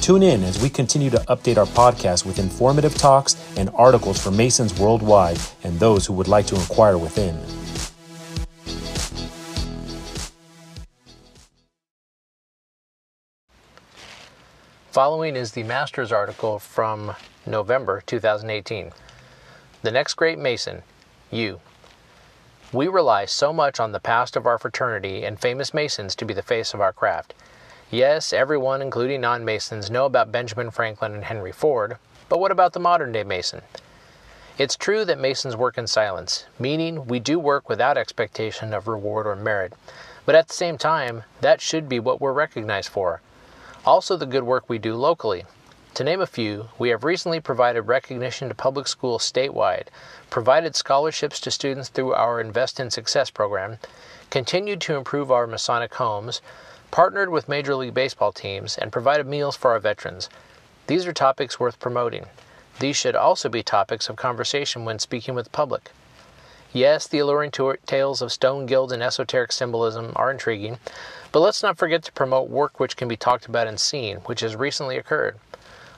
Tune in as we continue to update our podcast with informative talks and articles for Masons worldwide and those who would like to inquire within. Following is the Masters article from November 2018. The next great Mason, you. We rely so much on the past of our fraternity and famous Masons to be the face of our craft. Yes, everyone, including non Masons, know about Benjamin Franklin and Henry Ford, but what about the modern day Mason? It's true that Masons work in silence, meaning we do work without expectation of reward or merit, but at the same time, that should be what we're recognized for also the good work we do locally. To name a few, we have recently provided recognition to public schools statewide, provided scholarships to students through our Invest in Success program, continued to improve our Masonic homes, partnered with Major League Baseball teams, and provided meals for our veterans. These are topics worth promoting. These should also be topics of conversation when speaking with the public. Yes, the alluring tales of stone guild and esoteric symbolism are intriguing, but let's not forget to promote work which can be talked about and seen, which has recently occurred.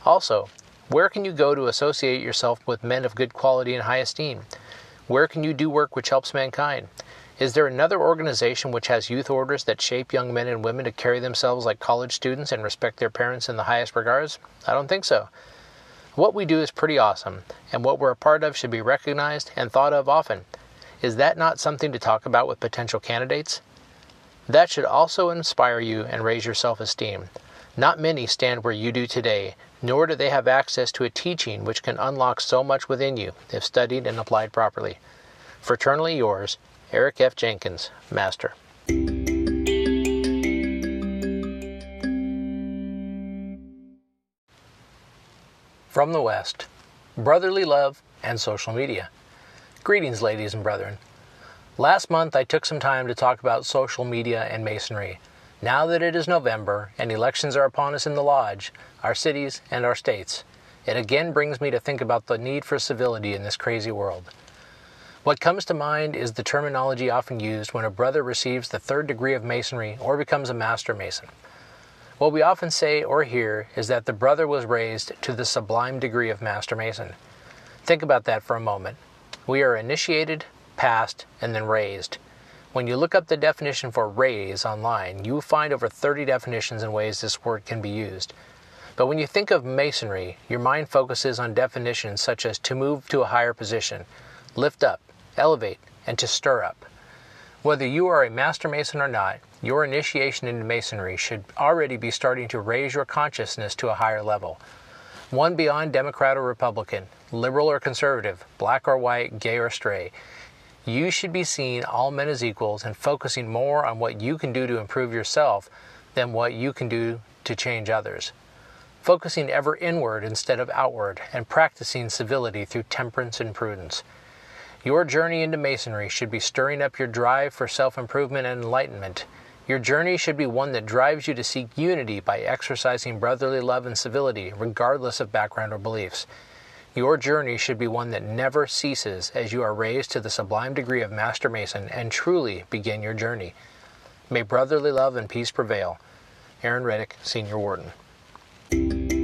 Also, where can you go to associate yourself with men of good quality and high esteem? Where can you do work which helps mankind? Is there another organization which has youth orders that shape young men and women to carry themselves like college students and respect their parents in the highest regards? I don't think so. What we do is pretty awesome, and what we're a part of should be recognized and thought of often. Is that not something to talk about with potential candidates? That should also inspire you and raise your self esteem. Not many stand where you do today, nor do they have access to a teaching which can unlock so much within you if studied and applied properly. Fraternally yours, Eric F. Jenkins, Master. From the West Brotherly Love and Social Media. Greetings, ladies and brethren. Last month I took some time to talk about social media and masonry. Now that it is November and elections are upon us in the lodge, our cities, and our states, it again brings me to think about the need for civility in this crazy world. What comes to mind is the terminology often used when a brother receives the third degree of masonry or becomes a master mason. What we often say or hear is that the brother was raised to the sublime degree of master mason. Think about that for a moment. We are initiated, passed, and then raised. When you look up the definition for raise online, you will find over 30 definitions and ways this word can be used. But when you think of masonry, your mind focuses on definitions such as to move to a higher position, lift up, elevate, and to stir up. Whether you are a master mason or not, your initiation into masonry should already be starting to raise your consciousness to a higher level. One beyond Democrat or Republican, liberal or conservative, black or white, gay or straight. You should be seeing all men as equals and focusing more on what you can do to improve yourself than what you can do to change others. Focusing ever inward instead of outward and practicing civility through temperance and prudence. Your journey into Masonry should be stirring up your drive for self improvement and enlightenment. Your journey should be one that drives you to seek unity by exercising brotherly love and civility, regardless of background or beliefs. Your journey should be one that never ceases as you are raised to the sublime degree of Master Mason and truly begin your journey. May brotherly love and peace prevail. Aaron Reddick, Senior Warden.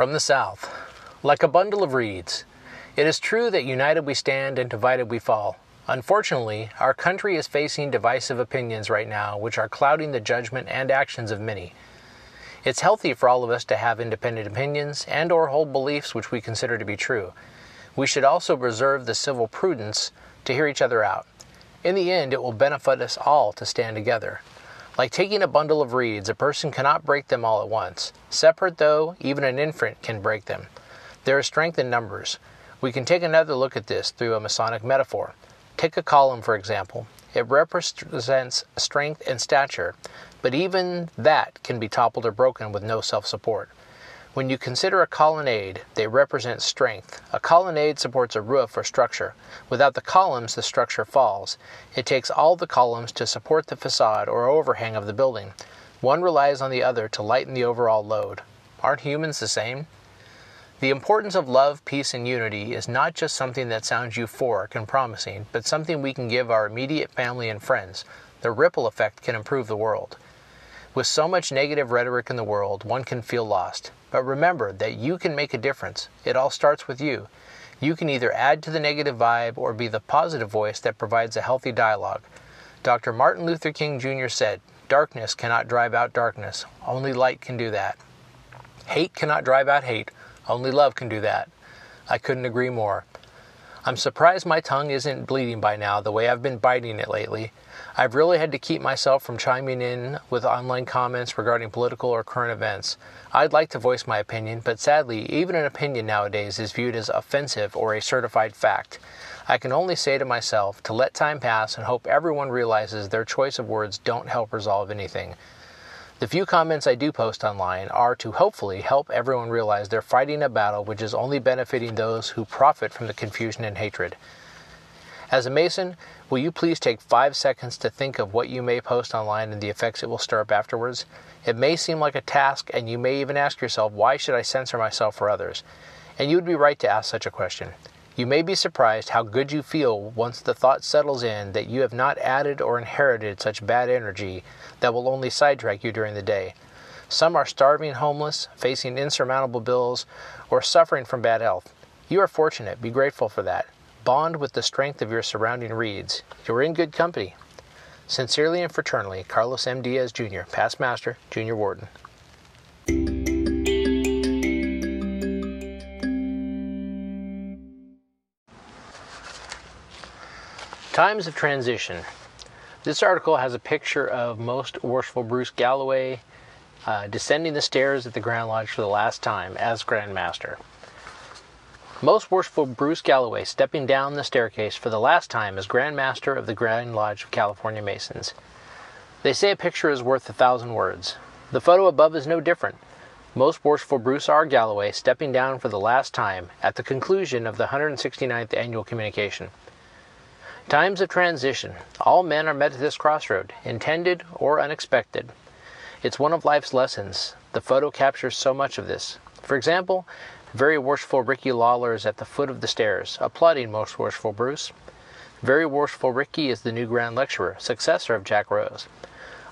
From the South, like a bundle of reeds, it is true that united we stand and divided we fall. Unfortunately, our country is facing divisive opinions right now which are clouding the judgment and actions of many. It's healthy for all of us to have independent opinions and or hold beliefs which we consider to be true. We should also reserve the civil prudence to hear each other out. In the end, it will benefit us all to stand together. Like taking a bundle of reeds, a person cannot break them all at once. Separate though, even an infant can break them. There is strength in numbers. We can take another look at this through a Masonic metaphor. Take a column, for example. It represents strength and stature, but even that can be toppled or broken with no self support. When you consider a colonnade, they represent strength. A colonnade supports a roof or structure. Without the columns, the structure falls. It takes all the columns to support the facade or overhang of the building. One relies on the other to lighten the overall load. Aren't humans the same? The importance of love, peace, and unity is not just something that sounds euphoric and promising, but something we can give our immediate family and friends. The ripple effect can improve the world. With so much negative rhetoric in the world, one can feel lost. But remember that you can make a difference. It all starts with you. You can either add to the negative vibe or be the positive voice that provides a healthy dialogue. Dr. Martin Luther King Jr. said, Darkness cannot drive out darkness, only light can do that. Hate cannot drive out hate, only love can do that. I couldn't agree more. I'm surprised my tongue isn't bleeding by now the way I've been biting it lately. I've really had to keep myself from chiming in with online comments regarding political or current events. I'd like to voice my opinion, but sadly, even an opinion nowadays is viewed as offensive or a certified fact. I can only say to myself to let time pass and hope everyone realizes their choice of words don't help resolve anything. The few comments I do post online are to hopefully help everyone realize they're fighting a battle which is only benefiting those who profit from the confusion and hatred. As a Mason, will you please take five seconds to think of what you may post online and the effects it will stir up afterwards? It may seem like a task, and you may even ask yourself, why should I censor myself for others? And you would be right to ask such a question. You may be surprised how good you feel once the thought settles in that you have not added or inherited such bad energy that will only sidetrack you during the day. Some are starving homeless, facing insurmountable bills, or suffering from bad health. You are fortunate. Be grateful for that. Bond with the strength of your surrounding reeds. You're in good company. Sincerely and fraternally, Carlos M. Diaz Jr., Past Master, Junior Warden. Times of Transition. This article has a picture of Most Worshipful Bruce Galloway uh, descending the stairs at the Grand Lodge for the last time as Grand Master. Most Worshipful Bruce Galloway stepping down the staircase for the last time as Grand Master of the Grand Lodge of California Masons. They say a picture is worth a thousand words. The photo above is no different. Most Worshipful Bruce R. Galloway stepping down for the last time at the conclusion of the 169th annual communication. Times of transition. All men are met at this crossroad, intended or unexpected. It's one of life's lessons. The photo captures so much of this. For example, very worshipful Ricky Lawler is at the foot of the stairs, applauding most worshipful Bruce. Very worshipful Ricky is the new Grand Lecturer, successor of Jack Rose.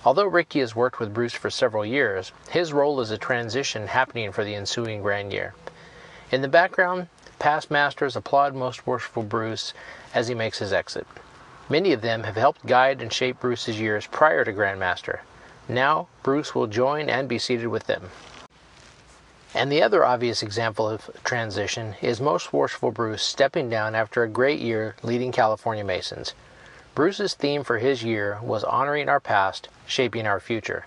Although Ricky has worked with Bruce for several years, his role is a transition happening for the ensuing grand year. In the background, past masters applaud most worshipful Bruce as he makes his exit. Many of them have helped guide and shape Bruce's years prior to Grandmaster. Now, Bruce will join and be seated with them. And the other obvious example of transition is most worshipful Bruce stepping down after a great year leading California Masons. Bruce's theme for his year was honoring our past, shaping our future.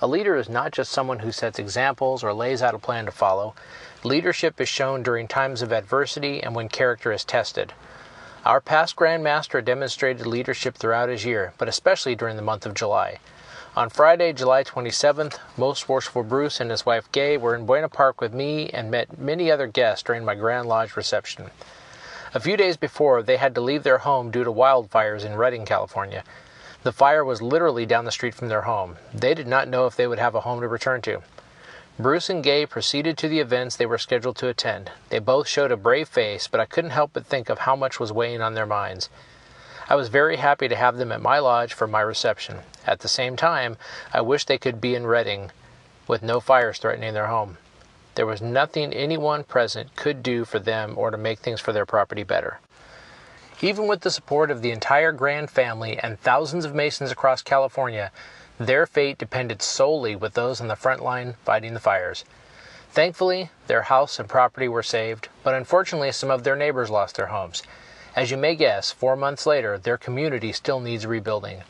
A leader is not just someone who sets examples or lays out a plan to follow. Leadership is shown during times of adversity and when character is tested. Our past Grand Master demonstrated leadership throughout his year, but especially during the month of July. On Friday, July 27th, Most Worshipful Bruce and his wife Gay were in Buena Park with me and met many other guests during my Grand Lodge reception. A few days before, they had to leave their home due to wildfires in Redding, California. The fire was literally down the street from their home. They did not know if they would have a home to return to. Bruce and Gay proceeded to the events they were scheduled to attend. They both showed a brave face, but I couldn't help but think of how much was weighing on their minds. I was very happy to have them at my lodge for my reception. At the same time, I wished they could be in Redding with no fires threatening their home. There was nothing anyone present could do for them or to make things for their property better. Even with the support of the entire Grand family and thousands of Masons across California, their fate depended solely with those on the front line fighting the fires. Thankfully, their house and property were saved, but unfortunately, some of their neighbors lost their homes. As you may guess, four months later, their community still needs rebuilding.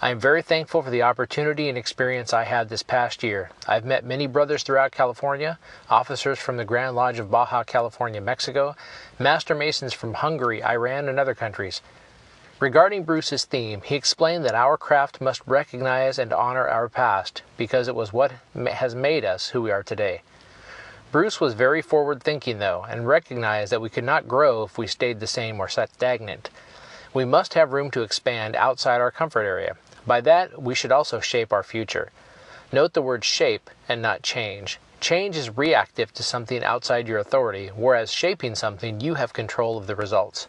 I am very thankful for the opportunity and experience I had this past year. I've met many brothers throughout California, officers from the Grand Lodge of Baja California, Mexico, Master Masons from Hungary, Iran, and other countries. Regarding Bruce's theme, he explained that our craft must recognize and honor our past because it was what has made us who we are today. Bruce was very forward thinking, though, and recognized that we could not grow if we stayed the same or sat stagnant. We must have room to expand outside our comfort area. By that, we should also shape our future. Note the word shape and not change. Change is reactive to something outside your authority, whereas shaping something, you have control of the results.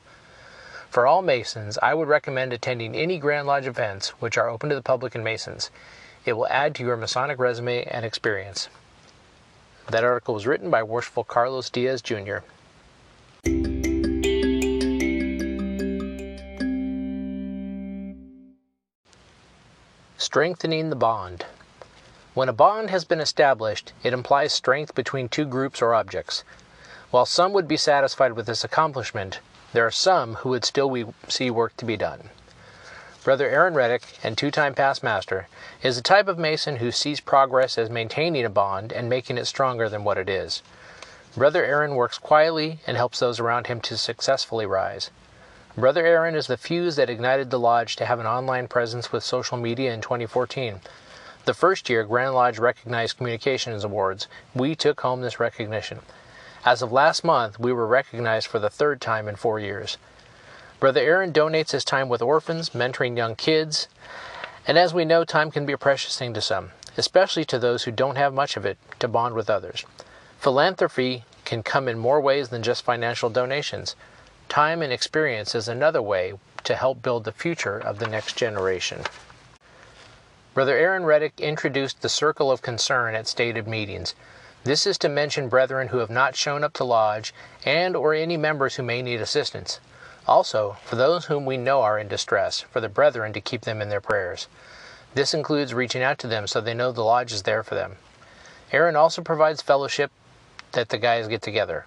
For all Masons, I would recommend attending any Grand Lodge events which are open to the public and Masons. It will add to your Masonic resume and experience. That article was written by Worshipful Carlos Diaz Jr. Strengthening the bond. When a bond has been established, it implies strength between two groups or objects. While some would be satisfied with this accomplishment, there are some who would still see work to be done. Brother Aaron Reddick, and two time past master, is the type of Mason who sees progress as maintaining a bond and making it stronger than what it is. Brother Aaron works quietly and helps those around him to successfully rise. Brother Aaron is the fuse that ignited the Lodge to have an online presence with social media in 2014. The first year Grand Lodge recognized Communications Awards, we took home this recognition. As of last month, we were recognized for the third time in four years. Brother Aaron donates his time with orphans, mentoring young kids, and as we know, time can be a precious thing to some, especially to those who don't have much of it to bond with others. Philanthropy can come in more ways than just financial donations. Time and experience is another way to help build the future of the next generation. Brother Aaron Reddick introduced the circle of concern at stated meetings. This is to mention brethren who have not shown up to lodge and or any members who may need assistance. Also, for those whom we know are in distress, for the brethren to keep them in their prayers. This includes reaching out to them so they know the lodge is there for them. Aaron also provides fellowship that the guys get together.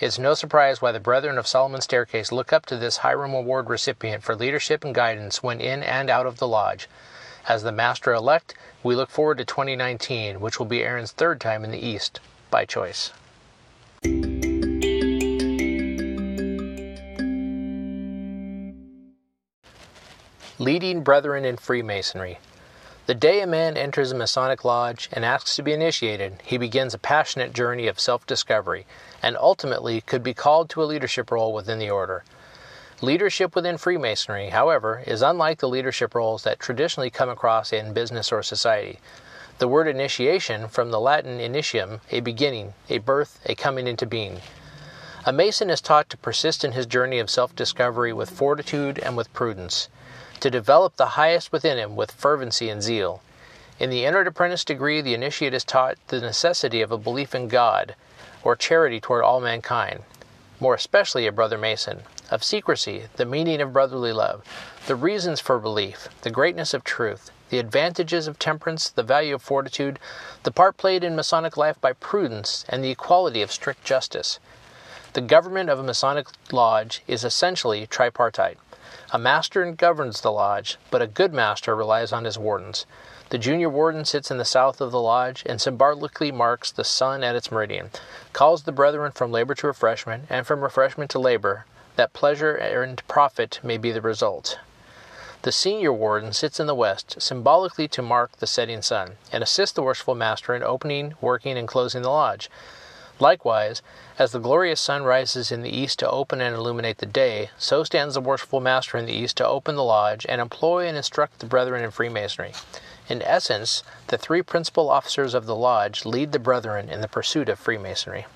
It's no surprise why the Brethren of Solomon's Staircase look up to this Hiram Award recipient for leadership and guidance when in and out of the lodge. As the Master elect, we look forward to 2019, which will be Aaron's third time in the East, by choice. Leading Brethren in Freemasonry. The day a man enters a Masonic lodge and asks to be initiated, he begins a passionate journey of self discovery and ultimately could be called to a leadership role within the order. Leadership within Freemasonry, however, is unlike the leadership roles that traditionally come across in business or society. The word initiation, from the Latin initium, a beginning, a birth, a coming into being. A Mason is taught to persist in his journey of self discovery with fortitude and with prudence to develop the highest within him with fervency and zeal. In the entered apprentice degree, the initiate is taught the necessity of a belief in God, or charity toward all mankind, more especially a brother Mason, of secrecy, the meaning of brotherly love, the reasons for belief, the greatness of truth, the advantages of temperance, the value of fortitude, the part played in Masonic life by prudence, and the equality of strict justice. The government of a Masonic lodge is essentially tripartite. A master governs the lodge, but a good master relies on his wardens. The junior warden sits in the south of the lodge and symbolically marks the sun at its meridian, calls the brethren from labor to refreshment, and from refreshment to labor, that pleasure and profit may be the result. The senior warden sits in the west, symbolically to mark the setting sun, and assists the worshipful master in opening, working, and closing the lodge. Likewise, as the glorious sun rises in the east to open and illuminate the day, so stands the worshipful Master in the east to open the lodge and employ and instruct the brethren in Freemasonry. In essence, the three principal officers of the lodge lead the brethren in the pursuit of Freemasonry.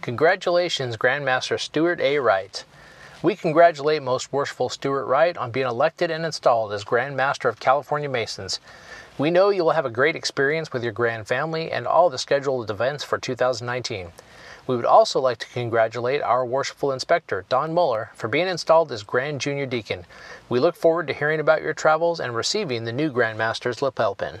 Congratulations, Grandmaster Stuart A. Wright. We congratulate Most Worshipful Stuart Wright on being elected and installed as Grand Master of California Masons. We know you will have a great experience with your grand family and all the scheduled events for 2019. We would also like to congratulate our Worshipful Inspector, Don Muller, for being installed as Grand Junior Deacon. We look forward to hearing about your travels and receiving the new Grand Master's lapel pin.